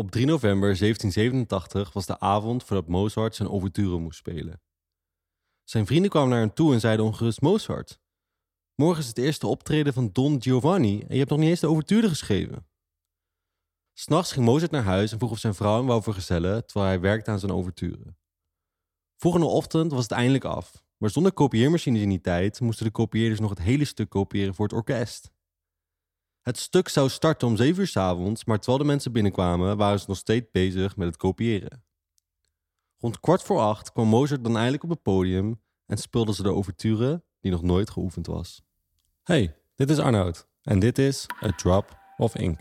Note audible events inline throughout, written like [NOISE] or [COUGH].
Op 3 november 1787 was de avond voordat Mozart zijn ouverture moest spelen. Zijn vrienden kwamen naar hem toe en zeiden ongerust: Mozart, morgen is het eerste optreden van Don Giovanni en je hebt nog niet eens de ouverture geschreven. S'nachts ging Mozart naar huis en vroeg of zijn vrouw hem wou vergezellen terwijl hij werkte aan zijn ouverture. Volgende ochtend was het eindelijk af, maar zonder kopieermachines in die tijd moesten de kopieerders nog het hele stuk kopiëren voor het orkest. Het stuk zou starten om 7 uur s avonds, maar terwijl de mensen binnenkwamen, waren ze nog steeds bezig met het kopiëren. Rond kwart voor acht kwam Mozart dan eindelijk op het podium en speelde ze de ouverture die nog nooit geoefend was. Hey, dit is Arnoud en dit is A Drop of Ink.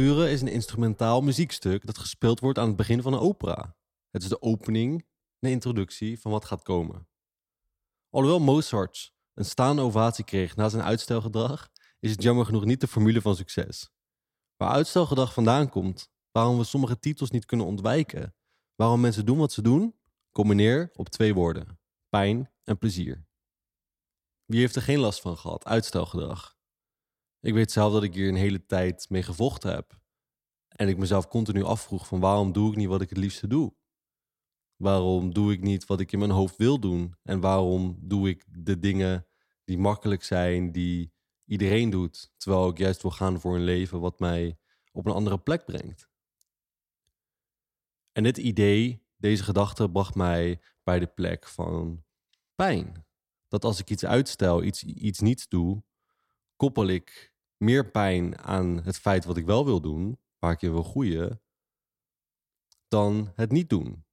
Ouverture is een instrumentaal muziekstuk dat gespeeld wordt aan het begin van een opera. Het is de opening, de introductie van wat gaat komen. Alhoewel Mozart een staande ovatie kreeg na zijn uitstelgedrag, is het jammer genoeg niet de formule van succes. Waar uitstelgedrag vandaan komt, waarom we sommige titels niet kunnen ontwijken, waarom mensen doen wat ze doen, combineer op twee woorden: pijn en plezier. Wie heeft er geen last van gehad? Uitstelgedrag. Ik weet zelf dat ik hier een hele tijd mee gevochten heb. En ik mezelf continu afvroeg van waarom doe ik niet wat ik het liefste doe? Waarom doe ik niet wat ik in mijn hoofd wil doen? En waarom doe ik de dingen die makkelijk zijn, die iedereen doet, terwijl ik juist wil gaan voor een leven wat mij op een andere plek brengt? En dit idee, deze gedachte, bracht mij bij de plek van pijn. Dat als ik iets uitstel, iets, iets niets doe, koppel ik meer pijn aan het feit wat ik wel wil doen, waar ik in wil groeien, dan het niet doen.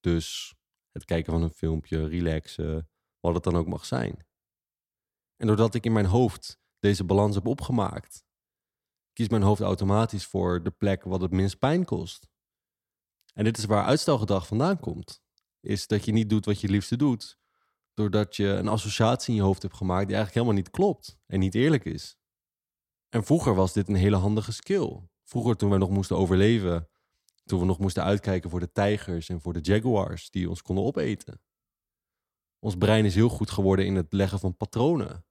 Dus het kijken van een filmpje, relaxen, wat het dan ook mag zijn. En doordat ik in mijn hoofd deze balans heb opgemaakt, kiest mijn hoofd automatisch voor de plek wat het minst pijn kost. En dit is waar uitstelgedrag vandaan komt. Is dat je niet doet wat je liefste doet, doordat je een associatie in je hoofd hebt gemaakt die eigenlijk helemaal niet klopt en niet eerlijk is. En vroeger was dit een hele handige skill. Vroeger toen we nog moesten overleven, toen we nog moesten uitkijken voor de tijgers en voor de jaguars die ons konden opeten. Ons brein is heel goed geworden in het leggen van patronen.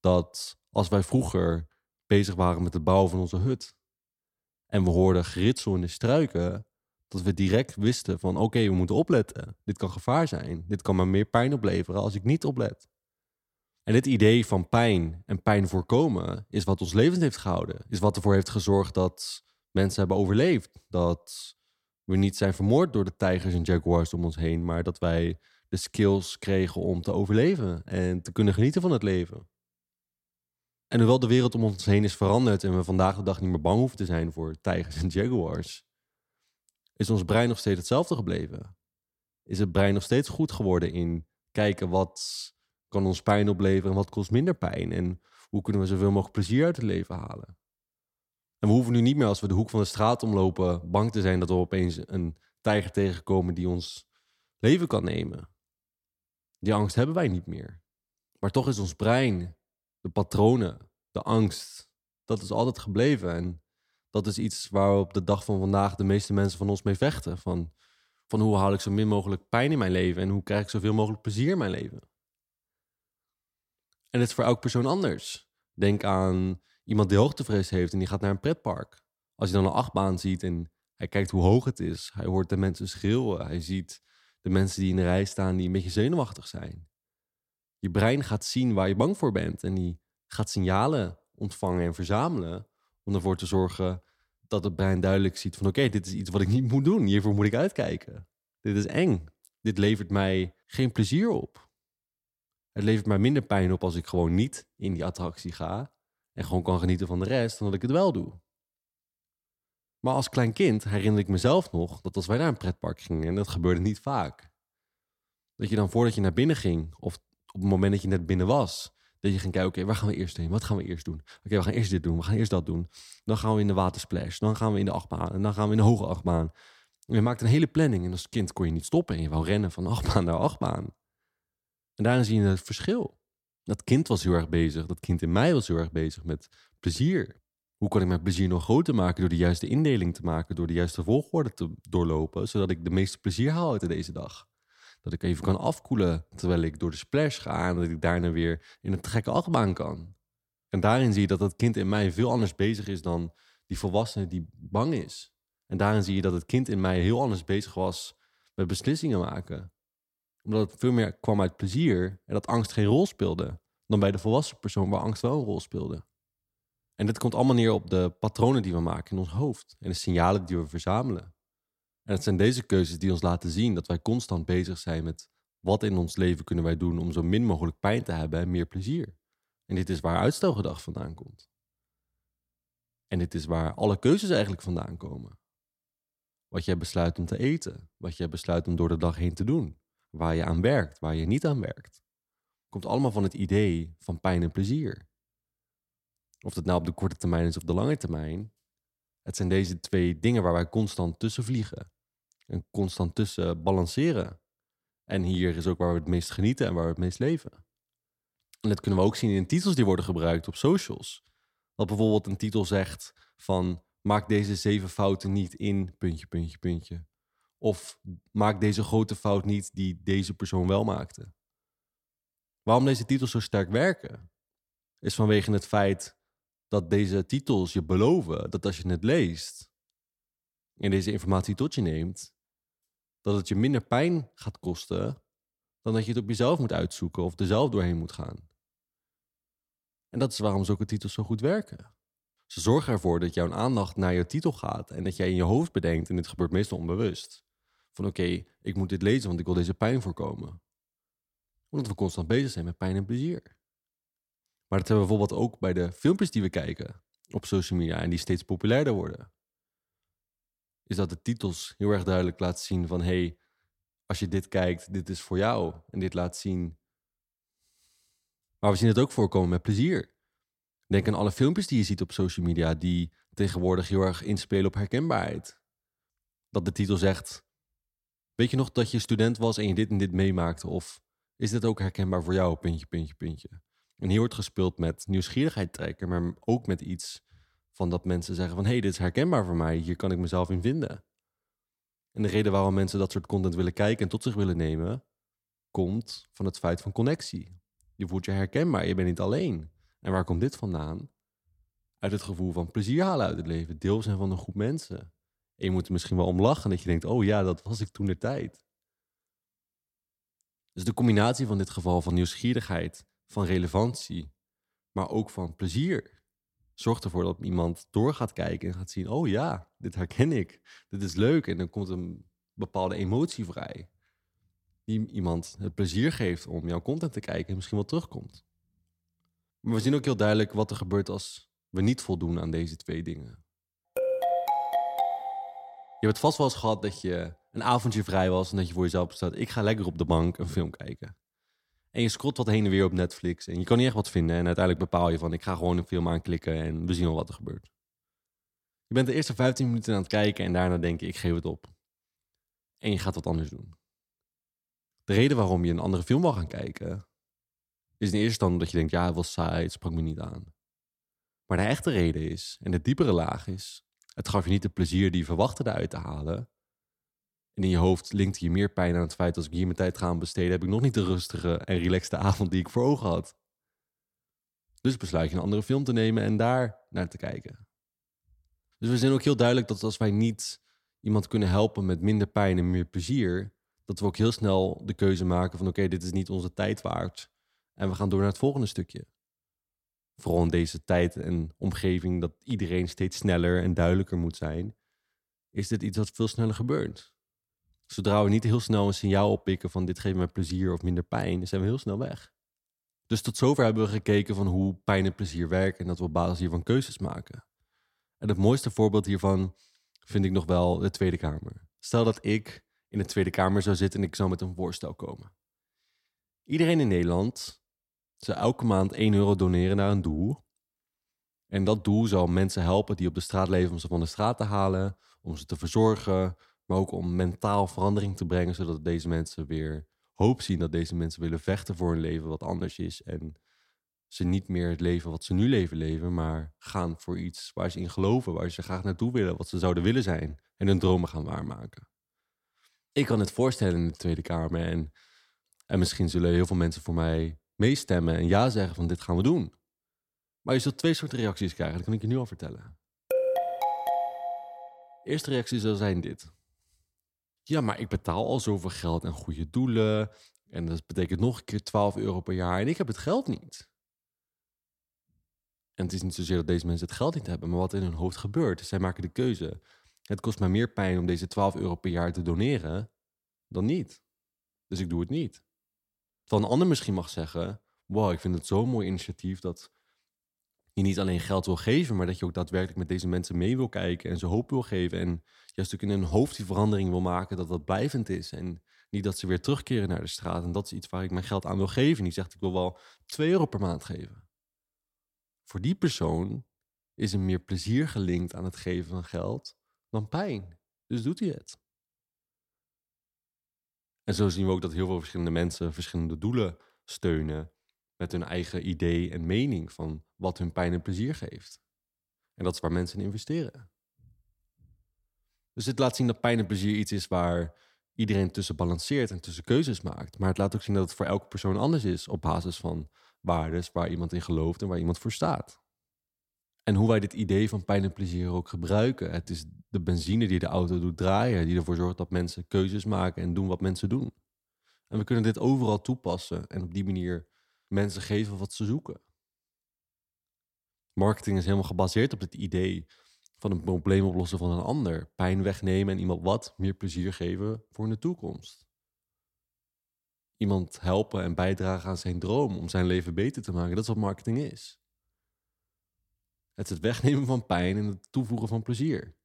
Dat als wij vroeger bezig waren met het bouwen van onze hut en we hoorden geritsel in de struiken, dat we direct wisten van oké, we moeten opletten. Dit kan gevaar zijn. Dit kan me meer pijn opleveren als ik niet oplet. En dit idee van pijn en pijn voorkomen is wat ons levend heeft gehouden. Is wat ervoor heeft gezorgd dat mensen hebben overleefd. Dat we niet zijn vermoord door de tijgers en jaguars om ons heen, maar dat wij de skills kregen om te overleven en te kunnen genieten van het leven. En hoewel de wereld om ons heen is veranderd en we vandaag de dag niet meer bang hoeven te zijn voor tijgers en jaguars, is ons brein nog steeds hetzelfde gebleven. Is het brein nog steeds goed geworden in kijken wat kan ons pijn opleveren en wat kost minder pijn? En hoe kunnen we zoveel mogelijk plezier uit het leven halen? En we hoeven nu niet meer als we de hoek van de straat omlopen bang te zijn dat we opeens een tijger tegenkomen die ons leven kan nemen. Die angst hebben wij niet meer. Maar toch is ons brein, de patronen, de angst, dat is altijd gebleven. En dat is iets waar op de dag van vandaag de meeste mensen van ons mee vechten. Van, van hoe haal ik zo min mogelijk pijn in mijn leven en hoe krijg ik zoveel mogelijk plezier in mijn leven. En het is voor elk persoon anders. Denk aan iemand die hoogtevrees heeft en die gaat naar een pretpark. Als je dan een achtbaan ziet en hij kijkt hoe hoog het is, hij hoort de mensen schreeuwen, hij ziet de mensen die in de rij staan die een beetje zenuwachtig zijn. Je brein gaat zien waar je bang voor bent en die gaat signalen ontvangen en verzamelen om ervoor te zorgen dat het brein duidelijk ziet van oké, dit is iets wat ik niet moet doen, hiervoor moet ik uitkijken. Dit is eng. Dit levert mij geen plezier op. Het levert mij minder pijn op als ik gewoon niet in die attractie ga en gewoon kan genieten van de rest dan dat ik het wel doe. Maar als klein kind herinner ik mezelf nog dat als wij naar een pretpark gingen, en dat gebeurde niet vaak, dat je dan voordat je naar binnen ging, of op het moment dat je net binnen was, dat je ging kijken, oké, waar gaan we eerst heen? Wat gaan we eerst doen? Oké, we gaan eerst dit doen, we gaan eerst dat doen. Dan gaan we in de watersplash, dan gaan we in de achtbaan, en dan gaan we in de hoge achtbaan. En je maakt een hele planning en als kind kon je niet stoppen en je wou rennen van achtbaan naar achtbaan. En daarin zie je het verschil. Dat kind was heel erg bezig, dat kind in mij was heel erg bezig met plezier. Hoe kan ik mijn plezier nog groter maken door de juiste indeling te maken, door de juiste volgorde te doorlopen, zodat ik de meeste plezier haal uit deze dag? Dat ik even kan afkoelen terwijl ik door de splash ga en dat ik daarna weer in een gekke achtbaan kan. En daarin zie je dat het kind in mij veel anders bezig is dan die volwassene die bang is. En daarin zie je dat het kind in mij heel anders bezig was met beslissingen maken. Omdat het veel meer kwam uit plezier en dat angst geen rol speelde. Dan bij de volwassen persoon waar angst wel een rol speelde. En dit komt allemaal neer op de patronen die we maken in ons hoofd. En de signalen die we verzamelen. En het zijn deze keuzes die ons laten zien dat wij constant bezig zijn met wat in ons leven kunnen wij doen om zo min mogelijk pijn te hebben en meer plezier. En dit is waar uitstelgedrag vandaan komt. En dit is waar alle keuzes eigenlijk vandaan komen. Wat jij besluit om te eten, wat jij besluit om door de dag heen te doen, waar je aan werkt, waar je niet aan werkt. Komt allemaal van het idee van pijn en plezier. Of dat nou op de korte termijn is of de lange termijn. Het zijn deze twee dingen waar wij constant tussen vliegen. En constant tussen balanceren. En hier is ook waar we het meest genieten en waar we het meest leven. En dat kunnen we ook zien in titels die worden gebruikt op socials. Dat bijvoorbeeld een titel zegt van maak deze zeven fouten niet in puntje, puntje, puntje. Of maak deze grote fout niet die deze persoon wel maakte. Waarom deze titels zo sterk werken, is vanwege het feit dat deze titels je beloven dat als je het leest en deze informatie tot je neemt, dat het je minder pijn gaat kosten dan dat je het op jezelf moet uitzoeken of er zelf doorheen moet gaan. En dat is waarom zulke titels zo goed werken. Ze zorgen ervoor dat jouw aandacht naar je titel gaat en dat jij in je hoofd bedenkt, en dit gebeurt meestal onbewust, van oké, ik moet dit lezen, want ik wil deze pijn voorkomen. Omdat we constant bezig zijn met pijn en plezier. Maar dat hebben we bijvoorbeeld ook bij de filmpjes die we kijken op social media en die steeds populairder worden. Is dat de titels heel erg duidelijk laten zien van hey, als je dit kijkt, dit is voor jou. En dit laat zien. Maar we zien het ook voorkomen met plezier. Denk aan alle filmpjes die je ziet op social media die tegenwoordig heel erg inspelen op herkenbaarheid. Dat de titel zegt: Weet je nog dat je student was en je dit en dit meemaakte? Of is dit ook herkenbaar voor jou? Puntje, puntje, puntje. En hier wordt gespeeld met nieuwsgierigheid trekken, maar ook met iets van dat mensen zeggen van hé, hey, dit is herkenbaar voor mij, hier kan ik mezelf in vinden. En de reden waarom mensen dat soort content willen kijken en tot zich willen nemen, komt van het feit van connectie. Je voelt je herkenbaar, je bent niet alleen. En waar komt dit vandaan? Uit het gevoel van plezier halen uit het leven, deel zijn van een groep mensen. En je moet er misschien wel om lachen dat je denkt, oh ja, dat was ik toen de tijd. Dus de combinatie van dit geval van nieuwsgierigheid, van relevantie, maar ook van plezier, zorgt ervoor dat iemand door gaat kijken en gaat zien: oh ja, dit herken ik. Dit is leuk. En dan komt een bepaalde emotie vrij. Die iemand het plezier geeft om jouw content te kijken en misschien wel terugkomt. Maar we zien ook heel duidelijk wat er gebeurt als we niet voldoen aan deze twee dingen. Je hebt vast wel eens gehad dat je een avondje vrij was en dat je voor jezelf bestaat: ik ga lekker op de bank een film kijken. En je scrolt wat heen en weer op Netflix. En je kan niet echt wat vinden. En uiteindelijk bepaal je van, ik ga gewoon een film aanklikken en we zien al wat er gebeurt. Je bent de eerste 15 minuten aan het kijken en daarna denk je, ik geef het op. En je gaat wat anders doen. De reden waarom je een andere film wil gaan kijken, is in eerste instantie omdat je denkt, ja, het was saai, het sprak me niet aan. Maar de echte reden is, en de diepere laag is, het gaf je niet de plezier die je verwachtte eruit te halen. En in je hoofd linkt je meer pijn aan het feit als ik hier mijn tijd ga besteden, heb ik nog niet de rustige en relaxte [LAUGHS] avond die ik voor ogen had. Dus besluit je een andere film te nemen en daar naar te kijken. Dus we zijn ook heel duidelijk dat als wij niet iemand kunnen helpen met minder pijn en meer plezier, dat we ook heel snel de keuze maken van oké, dit is niet onze tijd waard. En we gaan door naar het volgende stukje. Vooral in deze tijd en omgeving dat iedereen steeds sneller en duidelijker moet zijn, is dit iets wat veel sneller gebeurt. Zodra we niet heel snel een signaal oppikken van dit geeft mij plezier of minder pijn, zijn we heel snel weg. Dus tot zover hebben we gekeken van hoe pijn en plezier werken en dat we op basis hiervan keuzes maken. En het mooiste voorbeeld hiervan vind ik nog wel de Tweede Kamer. Stel dat ik in de Tweede Kamer zou zitten en ik zou met een voorstel komen. Iedereen in Nederland zou elke maand 1 euro doneren naar een doel. En dat doel zou mensen helpen die op de straat leven om ze van de straat te halen, om ze te verzorgen, maar ook om mentaal verandering te brengen, zodat deze mensen weer hoop zien dat deze mensen willen vechten voor een leven wat anders is en ze niet meer het leven wat ze nu leven leven, maar gaan voor iets waar ze in geloven, waar ze graag naartoe willen, wat ze zouden willen zijn en hun dromen gaan waarmaken. Ik kan het voorstellen in de Tweede Kamer en, en misschien zullen heel veel mensen voor mij meestemmen en ja zeggen van dit gaan we doen. Maar je zult twee soorten reacties krijgen, dat kan ik je nu al vertellen. Eerste reactie zal zijn dit. Ja, maar ik betaal al zoveel geld aan goede doelen. En dat betekent nog een keer 12 euro per jaar. En ik heb het geld niet. En het is niet zozeer dat deze mensen het geld niet hebben, maar wat in hun hoofd gebeurt. Zij maken de keuze. Het kost mij meer pijn om deze 12 euro per jaar te doneren dan niet. Dus ik doe het niet. Terwijl een ander misschien mag zeggen: Wow, ik vind het zo'n mooi initiatief dat je niet alleen geld wil geven, maar dat je ook daadwerkelijk met deze mensen mee wil kijken en ze hoop wil geven. En juist ook in hun hoofd die verandering wil maken dat dat blijvend is. En niet dat ze weer terugkeren naar de straat. En dat is iets waar ik mijn geld aan wil geven. Die zegt ik wil wel 2 euro per maand geven. Voor die persoon is er meer plezier gelinkt aan het geven van geld dan pijn. Dus doet hij het. En zo zien we ook dat heel veel verschillende mensen verschillende doelen steunen met hun eigen idee en mening van wat hun pijn en plezier geeft. En dat is waar mensen in investeren. Dus dit laat zien dat pijn en plezier iets is waar iedereen tussen balanceert en tussen keuzes maakt. Maar het laat ook zien dat het voor elke persoon anders is op basis van waardes waar iemand in gelooft en waar iemand voor staat. En hoe wij dit idee van pijn en plezier ook gebruiken. Het is de benzine die de auto doet draaien, die ervoor zorgt dat mensen keuzes maken en doen wat mensen doen. En we kunnen dit overal toepassen en op die manier mensen geven wat ze zoeken. Marketing is helemaal gebaseerd op het idee van een probleem oplossen van een ander. Pijn wegnemen en iemand wat meer plezier geven voor de toekomst. Iemand helpen en bijdragen aan zijn droom om zijn leven beter te maken. Dat is wat marketing is. Het is het wegnemen van pijn en het toevoegen van plezier.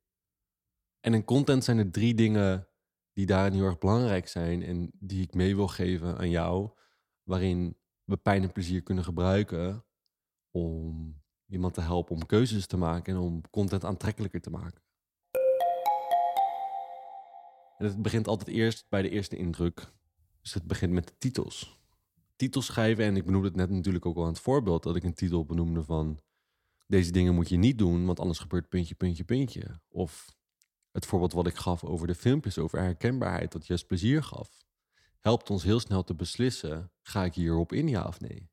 En in content zijn er drie dingen die daarin heel erg belangrijk zijn en die ik mee wil geven aan jou, waarin we pijn en plezier kunnen gebruiken om iemand te helpen om keuzes te maken en om content aantrekkelijker te maken. En het begint altijd eerst bij de eerste indruk. Dus het begint met de titels. Titels schrijven, en ik benoemde het net natuurlijk ook al aan het voorbeeld, dat ik een titel benoemde van deze dingen moet je niet doen, want anders gebeurt puntje, puntje, puntje. Of het voorbeeld wat ik gaf over de filmpjes, over herkenbaarheid, dat juist plezier gaf helpt ons heel snel te beslissen: ga ik hierop in, ja of nee?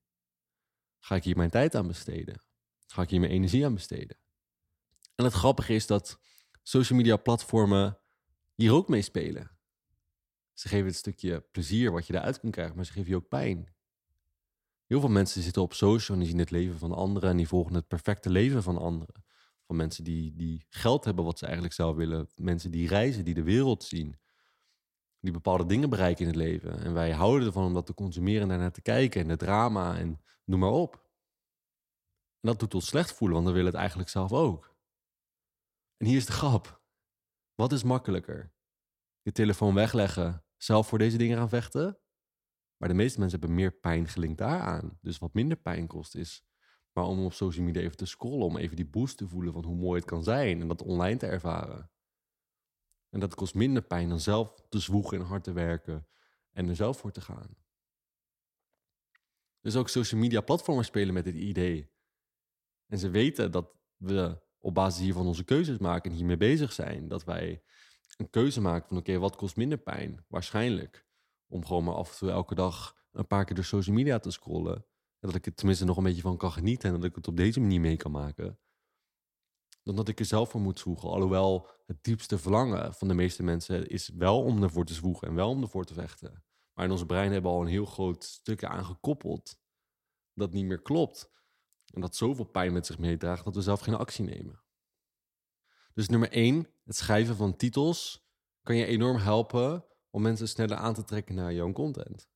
Ga ik hier mijn tijd aan besteden? Ga ik hier mijn energie aan besteden? En het grappige is dat social media platformen hier ook mee spelen. Ze geven het stukje plezier wat je eruit kunt krijgen, maar ze geven je ook pijn. Heel veel mensen zitten op social en die zien het leven van anderen en die volgen het perfecte leven van anderen. Van mensen die, die geld hebben wat ze eigenlijk zelf willen. Mensen die reizen, die de wereld zien die bepaalde dingen bereiken in het leven. En wij houden ervan om dat te consumeren en daarnaar te kijken en het drama en noem maar op. En dat doet ons slecht voelen, want we willen het eigenlijk zelf ook. En hier is de grap. Wat is makkelijker? Je telefoon wegleggen, zelf voor deze dingen gaan vechten? Maar de meeste mensen hebben meer pijn gelinkt daaraan. Dus wat minder pijn kost is maar om op social media even te scrollen, om even die boost te voelen van hoe mooi het kan zijn en dat online te ervaren. En dat kost minder pijn dan zelf te zwoegen en hard te werken en er zelf voor te gaan. Dus ook social media platformen spelen met dit idee. En ze weten dat we op basis hiervan onze keuzes maken en hiermee bezig zijn. Dat wij een keuze maken van oké, wat kost minder pijn? Waarschijnlijk. Om gewoon maar af en toe elke dag een paar keer door social media te scrollen. En dat ik er tenminste nog een beetje van kan genieten en dat ik het op deze manier mee kan maken dan dat ik er zelf voor moet zwoegen. Alhoewel het diepste verlangen van de meeste mensen is wel om ervoor te zwoegen en wel om ervoor te vechten. Maar in ons brein hebben we al een heel groot stuk aangekoppeld dat niet meer klopt. En dat zoveel pijn met zich meedraagt dat we zelf geen actie nemen. Dus nummer één, het schrijven van titels kan je enorm helpen om mensen sneller aan te trekken naar jouw content.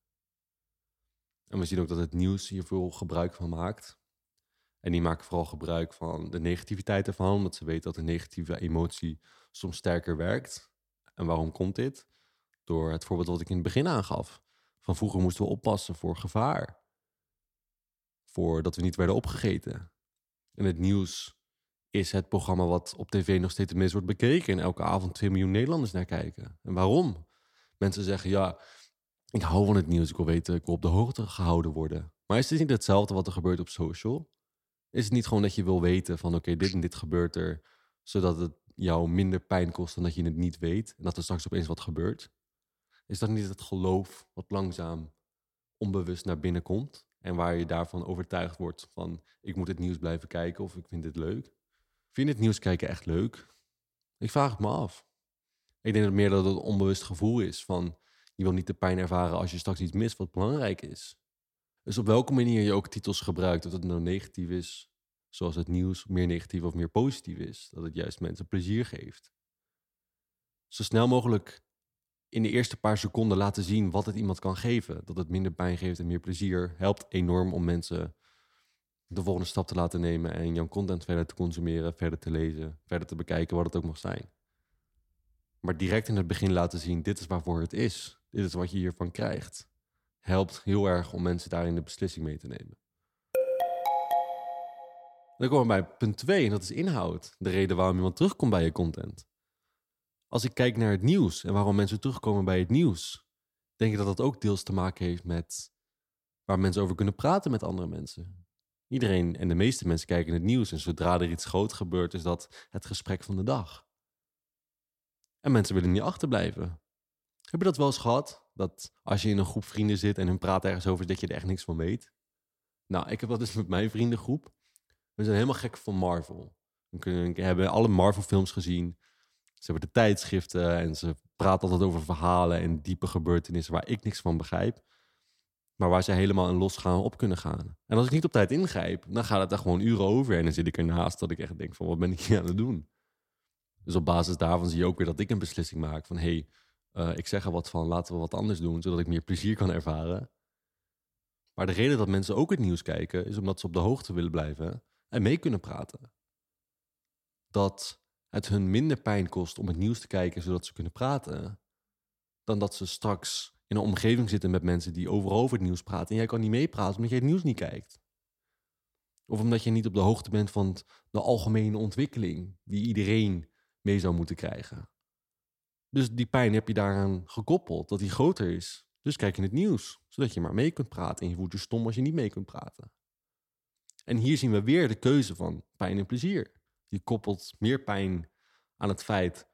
En we zien ook dat het nieuws hier veel gebruik van maakt. En die maken vooral gebruik van de negativiteit ervan, omdat ze weten dat de negatieve emotie soms sterker werkt. En waarom komt dit? Door het voorbeeld wat ik in het begin aangaf. Van vroeger moesten we oppassen voor gevaar. Voor dat we niet werden opgegeten. En het nieuws is het programma wat op tv nog steeds het meest wordt bekeken. En elke avond 2 miljoen Nederlanders naar kijken. En waarom? Mensen zeggen ja, ik hou van het nieuws. Ik wil weten, ik wil op de hoogte gehouden worden. Maar is het niet hetzelfde wat er gebeurt op social? Is het niet gewoon dat je wil weten van oké, dit en dit gebeurt er, zodat het jou minder pijn kost dan dat je het niet weet en dat er straks opeens wat gebeurt? Is dat niet het geloof wat langzaam onbewust naar binnen komt en waar je daarvan overtuigd wordt van ik moet het nieuws blijven kijken of ik vind dit leuk? Vind het nieuws kijken echt leuk? Ik vraag het me af. Ik denk dat meer dat het een onbewust gevoel is van je wil niet de pijn ervaren als je straks iets mist wat belangrijk is. Dus op welke manier je ook titels gebruikt, of het nou negatief is, zoals het nieuws meer negatief of meer positief is, dat het juist mensen plezier geeft. Zo snel mogelijk in de eerste paar seconden laten zien wat het iemand kan geven. Dat het minder pijn geeft en meer plezier, helpt enorm om mensen de volgende stap te laten nemen en jouw content verder te consumeren, verder te lezen, verder te bekijken, wat het ook mag zijn. Maar direct in het begin laten zien, dit is waarvoor het is. Dit is wat je hiervan krijgt. Helpt heel erg om mensen daarin de beslissing mee te nemen. Dan komen we bij punt 2 en dat is inhoud. De reden waarom iemand terugkomt bij je content. Als ik kijk naar het nieuws en waarom mensen terugkomen bij het nieuws, denk ik dat dat ook deels te maken heeft met waar mensen over kunnen praten met andere mensen. Iedereen en de meeste mensen kijken het nieuws en zodra er iets groot gebeurt, is dat het gesprek van de dag. En mensen willen niet achterblijven. Heb je dat wel eens gehad? Dat als je in een groep vrienden zit en hun praat ergens over, dat je er echt niks van weet? Nou, ik heb dat dus met mijn vriendengroep. We zijn helemaal gek van Marvel. We hebben alle Marvel-films gezien. Ze hebben de tijdschriften en ze praten altijd over verhalen en diepe gebeurtenissen waar ik niks van begrijp. Maar waar ze helemaal in losgaan op kunnen gaan. En als ik niet op tijd ingrijp, dan gaat het er gewoon uren over. En dan zit ik ernaast dat ik echt denk van, wat ben ik hier aan het doen? Dus op basis daarvan zie je ook weer dat ik een beslissing maak van... hey, uh, ik zeg er wat van, laten we wat anders doen... zodat ik meer plezier kan ervaren. Maar de reden dat mensen ook het nieuws kijken... is omdat ze op de hoogte willen blijven en mee kunnen praten. Dat het hun minder pijn kost om het nieuws te kijken... zodat ze kunnen praten... dan dat ze straks in een omgeving zitten met mensen die overal over het nieuws praten... en jij kan niet meepraten omdat je het nieuws niet kijkt. Of omdat je niet op de hoogte bent van de algemene ontwikkeling... die iedereen mee zou moeten krijgen. Dus die pijn heb je daaraan gekoppeld, dat die groter is. Dus kijk in het nieuws, zodat je maar mee kunt praten. En je voelt je stom als je niet mee kunt praten. En hier zien we weer de keuze van pijn en plezier. Je koppelt meer pijn aan het feit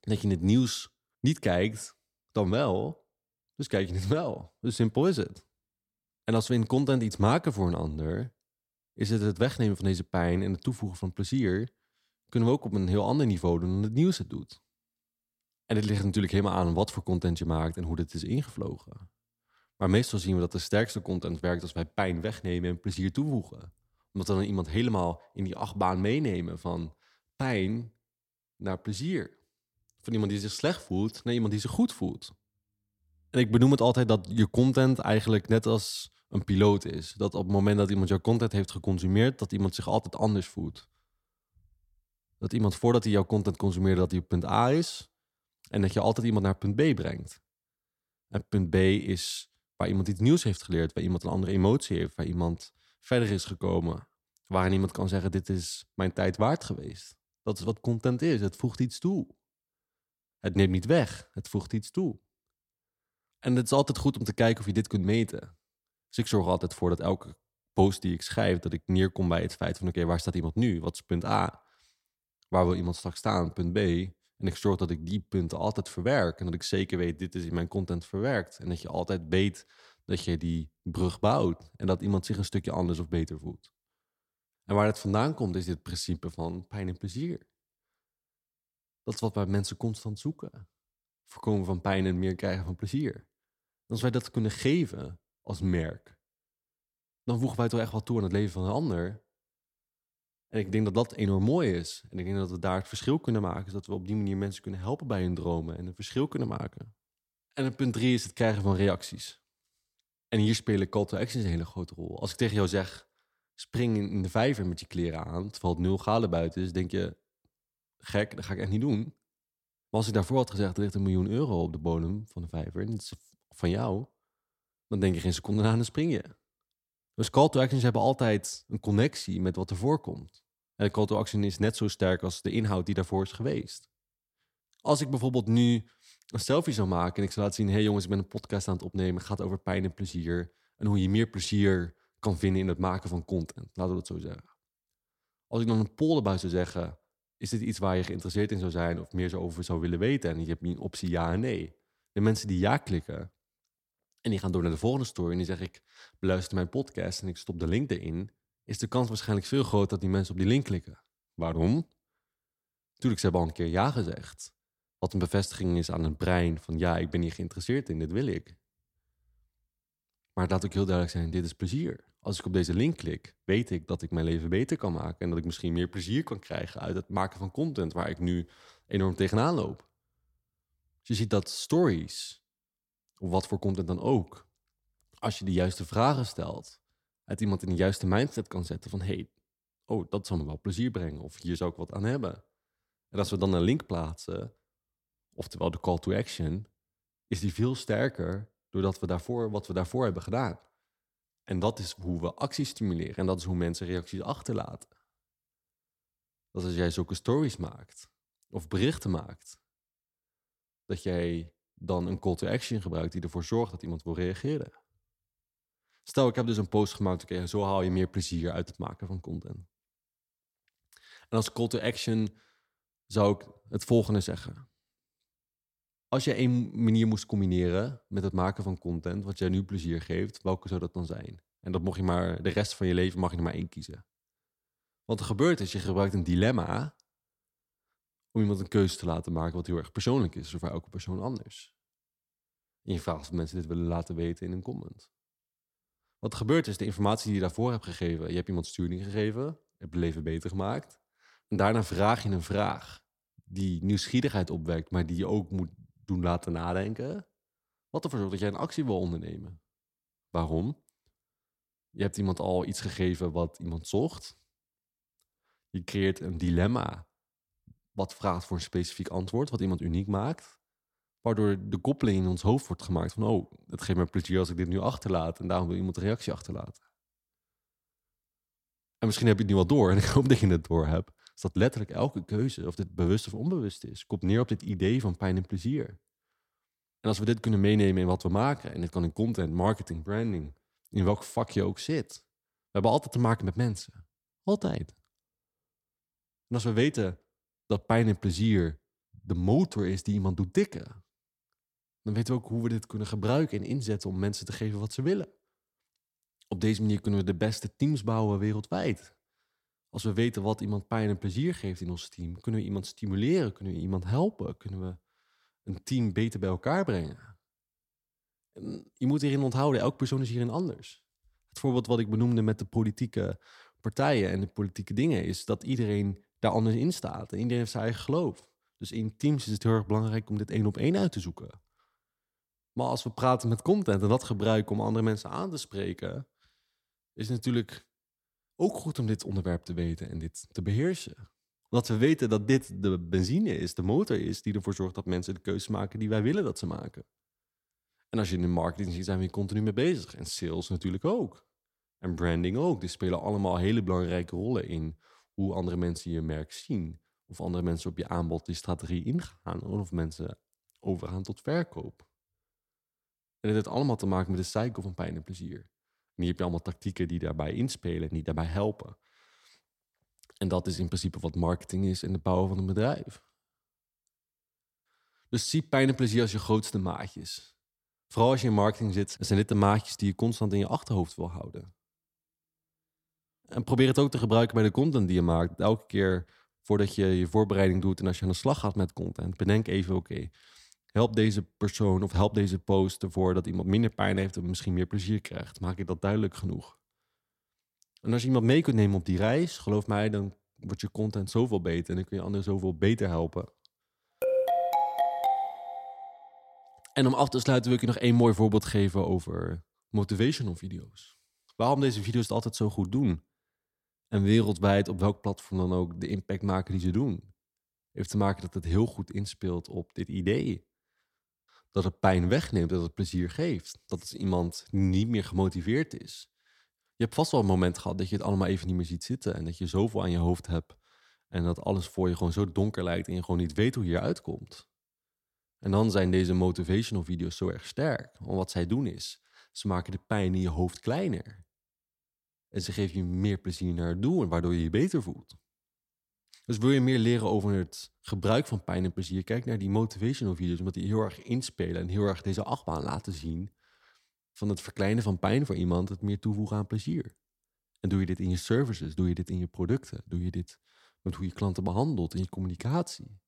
dat je het nieuws niet kijkt dan wel. Dus kijk je het wel. Dus simpel is het. En als we in content iets maken voor een ander, is het het wegnemen van deze pijn en het toevoegen van plezier kunnen we ook op een heel ander niveau doen dan het nieuws het doet. En dit ligt natuurlijk helemaal aan wat voor content je maakt en hoe dit is ingevlogen. Maar meestal zien we dat de sterkste content werkt als wij pijn wegnemen en plezier toevoegen. Omdat we dan iemand helemaal in die achtbaan meenemen van pijn naar plezier. Van iemand die zich slecht voelt naar iemand die zich goed voelt. En ik benoem het altijd dat je content eigenlijk net als een piloot is. Dat op het moment dat iemand jouw content heeft geconsumeerd, dat iemand zich altijd anders voelt dat iemand voordat hij jouw content consumeerde, dat hij op punt A is. En dat je altijd iemand naar punt B brengt. En punt B is waar iemand iets nieuws heeft geleerd, waar iemand een andere emotie heeft, waar iemand verder is gekomen. Waarin iemand kan zeggen, dit is mijn tijd waard geweest. Dat is wat content is. Het voegt iets toe. Het neemt niet weg. Het voegt iets toe. En het is altijd goed om te kijken of je dit kunt meten. Dus ik zorg altijd voor dat elke post die ik schrijf, dat ik neerkom bij het feit van oké, waar staat iemand nu? Wat is punt A? Waar wil iemand straks staan, punt B. En ik zorg dat ik die punten altijd verwerk. En dat ik zeker weet, dit is in mijn content verwerkt. En dat je altijd weet dat je die brug bouwt. En dat iemand zich een stukje anders of beter voelt. En waar het vandaan komt, is dit principe van pijn en plezier. Dat is wat wij mensen constant zoeken. Voorkomen van pijn en meer krijgen van plezier. En als wij dat kunnen geven als merk, dan voegen wij toch echt wat toe aan het leven van een ander. En ik denk dat dat enorm mooi is. En ik denk dat we daar het verschil kunnen maken. dat we op die manier mensen kunnen helpen bij hun dromen en een verschil kunnen maken. En het punt drie is het krijgen van reacties. En hier spelen call to actions een hele grote rol. Als ik tegen jou zeg, spring in de vijver met je kleren aan, terwijl het nul graden buiten is, denk je, gek, dat ga ik echt niet doen. Maar als ik daarvoor had gezegd, er ligt een miljoen euro op de bodem van de vijver, en het is van jou, dan denk je geen seconde na dan spring je. Dus call to actions hebben altijd een connectie met wat er voorkomt. En de call to action is net zo sterk als de inhoud die daarvoor is geweest. Als ik bijvoorbeeld nu een selfie zou maken en ik zou laten zien: hé hey jongens, ik ben een podcast aan het opnemen. Het gaat over pijn en plezier. En hoe je meer plezier kan vinden in het maken van content. Laten we dat zo zeggen. Als ik dan een poll erbij zou zeggen: is dit iets waar je geïnteresseerd in zou zijn of meer over zou willen weten? En je hebt een optie ja en nee. De mensen die ja klikken en die gaan door naar de volgende story en die zeggen: ik beluister mijn podcast en ik stop de link erin, is de kans waarschijnlijk veel groter dat die mensen op die link klikken. Waarom? Natuurlijk, ze hebben al een keer ja gezegd. Wat een bevestiging is aan het brein van ja, ik ben hier geïnteresseerd in, dit wil ik. Maar laat ook heel duidelijk zijn, dit is plezier. Als ik op deze link klik, weet ik dat ik mijn leven beter kan maken. En dat ik misschien meer plezier kan krijgen uit het maken van content waar ik nu enorm tegenaan loop. Dus je ziet dat stories, of wat voor content dan ook, als je de juiste vragen stelt, het iemand in de juiste mindset kan zetten van hey, oh, dat zal me wel plezier brengen. Of hier zou ik wat aan hebben. En als we dan een link plaatsen, oftewel de call to action, is die veel sterker doordat we daarvoor wat we daarvoor hebben gedaan. En dat is hoe we acties stimuleren en dat is hoe mensen reacties achterlaten. Dat als jij zulke stories maakt of berichten maakt, dat jij dan een call to action gebruikt die ervoor zorgt dat iemand wil reageren. Stel, ik heb dus een post gemaakt, oké, zo haal je meer plezier uit het maken van content. En als call to action zou ik het volgende zeggen. Als je één manier moest combineren met het maken van content, wat jij nu plezier geeft, welke zou dat dan zijn? En dat mocht je maar, de rest van je leven mag je er maar één kiezen. Wat er gebeurt is, je gebruikt een dilemma om iemand een keuze te laten maken wat heel erg persoonlijk is, of voor elke persoon anders. En je vraagt of mensen dit willen laten weten in een comment. Wat er gebeurt is, de informatie die je daarvoor hebt gegeven, je hebt iemand sturing gegeven, je hebt het leven beter gemaakt. En daarna vraag je een vraag die nieuwsgierigheid opwekt, maar die je ook moet doen laten nadenken. Wat ervoor zorgt dat jij een actie wil ondernemen. Waarom? Je hebt iemand al iets gegeven wat iemand zocht. Je creëert een dilemma wat vraagt voor een specifiek antwoord, wat iemand uniek maakt. Waardoor de koppeling in ons hoofd wordt gemaakt van, oh, het geeft me plezier als ik dit nu achterlaat en daarom wil iemand een reactie achterlaten. En misschien heb je het nu al door en [LAUGHS] ik hoop dat je het door hebt. Is dat letterlijk elke keuze, of dit bewust of onbewust is, komt neer op dit idee van pijn en plezier. En als we dit kunnen meenemen in wat we maken, en dit kan in content, marketing, branding, in welk vak je ook zit. We hebben altijd te maken met mensen. Altijd. En als we weten dat pijn en plezier de motor is die iemand doet tikken, dan weten we ook hoe we dit kunnen gebruiken en inzetten om mensen te geven wat ze willen. Op deze manier kunnen we de beste teams bouwen wereldwijd. Als we weten wat iemand pijn en plezier geeft in ons team, kunnen we iemand stimuleren, kunnen we iemand helpen, kunnen we een team beter bij elkaar brengen. En je moet hierin onthouden, elke persoon is hierin anders. Het voorbeeld wat ik benoemde met de politieke partijen en de politieke dingen is dat iedereen daar anders in staat en iedereen heeft zijn eigen geloof. Dus in teams is het heel erg belangrijk om dit één op één uit te zoeken. Maar als we praten met content en dat gebruiken om andere mensen aan te spreken, is het natuurlijk ook goed om dit onderwerp te weten en dit te beheersen. Omdat we weten dat dit de benzine is, de motor is, die ervoor zorgt dat mensen de keuze maken die wij willen dat ze maken. En als je in de marketing ziet, zijn we hier continu mee bezig. En sales natuurlijk ook. En branding ook. Die spelen allemaal hele belangrijke rollen in hoe andere mensen je merk zien. Of andere mensen op je aanbod die strategie ingaan. Of mensen overgaan tot verkoop. En dit heeft allemaal te maken met de cycle van pijn en plezier. En hier heb je allemaal tactieken die daarbij inspelen en die daarbij helpen. En dat is in principe wat marketing is en de bouwen van een bedrijf. Dus zie pijn en plezier als je grootste maatjes. Vooral als je in marketing zit, zijn dit de maatjes die je constant in je achterhoofd wil houden. En probeer het ook te gebruiken bij de content die je maakt. Elke keer voordat je je voorbereiding doet en als je aan de slag gaat met content, bedenk even: oké, help deze persoon of help deze post ervoor dat iemand minder pijn heeft en misschien meer plezier krijgt. Maak ik dat duidelijk genoeg? En als je iemand mee kunt nemen op die reis, geloof mij, dan wordt je content zoveel beter en dan kun je anderen zoveel beter helpen. En om af te sluiten wil ik je nog één mooi voorbeeld geven over motivational video's. Waarom deze video's het altijd zo goed doen. En wereldwijd op welk platform dan ook de impact maken die ze doen. Heeft te maken dat het heel goed inspeelt op dit idee. Dat het pijn wegneemt, dat het plezier geeft. Dat het iemand niet meer gemotiveerd is. Je hebt vast wel een moment gehad dat je het allemaal even niet meer ziet zitten. En dat je zoveel aan je hoofd hebt. En dat alles voor je gewoon zo donker lijkt en je gewoon niet weet hoe je eruit komt. En dan zijn deze motivational video's zo erg sterk. Want wat zij doen is, ze maken de pijn in je hoofd kleiner. En ze geven je meer plezier naar het doel, waardoor je je beter voelt. Dus wil je meer leren over het gebruik van pijn en plezier, kijk naar die motivational video's, omdat die heel erg inspelen en heel erg deze achtbaan laten zien van het verkleinen van pijn voor iemand, het meer toevoegen aan plezier. En doe je dit in je services, doe je dit in je producten, doe je dit met hoe je klanten behandelt, in je communicatie.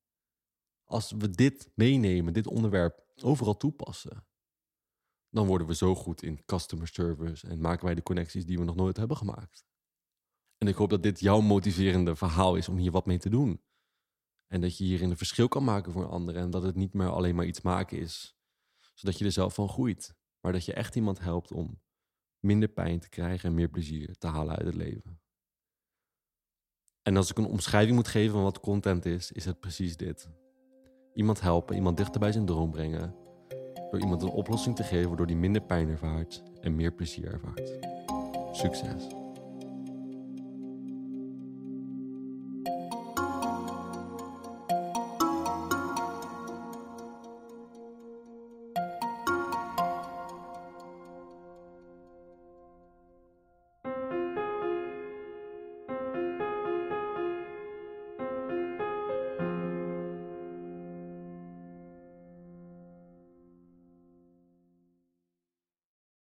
Als we dit meenemen, dit onderwerp overal toepassen, dan worden we zo goed in customer service en maken wij de connecties die we nog nooit hebben gemaakt. En ik hoop dat dit jouw motiverende verhaal is om hier wat mee te doen. En dat je hierin een verschil kan maken voor anderen en dat het niet meer alleen maar iets maken is, zodat je er zelf van groeit, maar dat je echt iemand helpt om minder pijn te krijgen en meer plezier te halen uit het leven. En als ik een omschrijving moet geven van wat content is, is het precies dit. Iemand helpen, iemand dichter bij zijn droom brengen. Door iemand een oplossing te geven waardoor die minder pijn ervaart en meer plezier ervaart. Succes!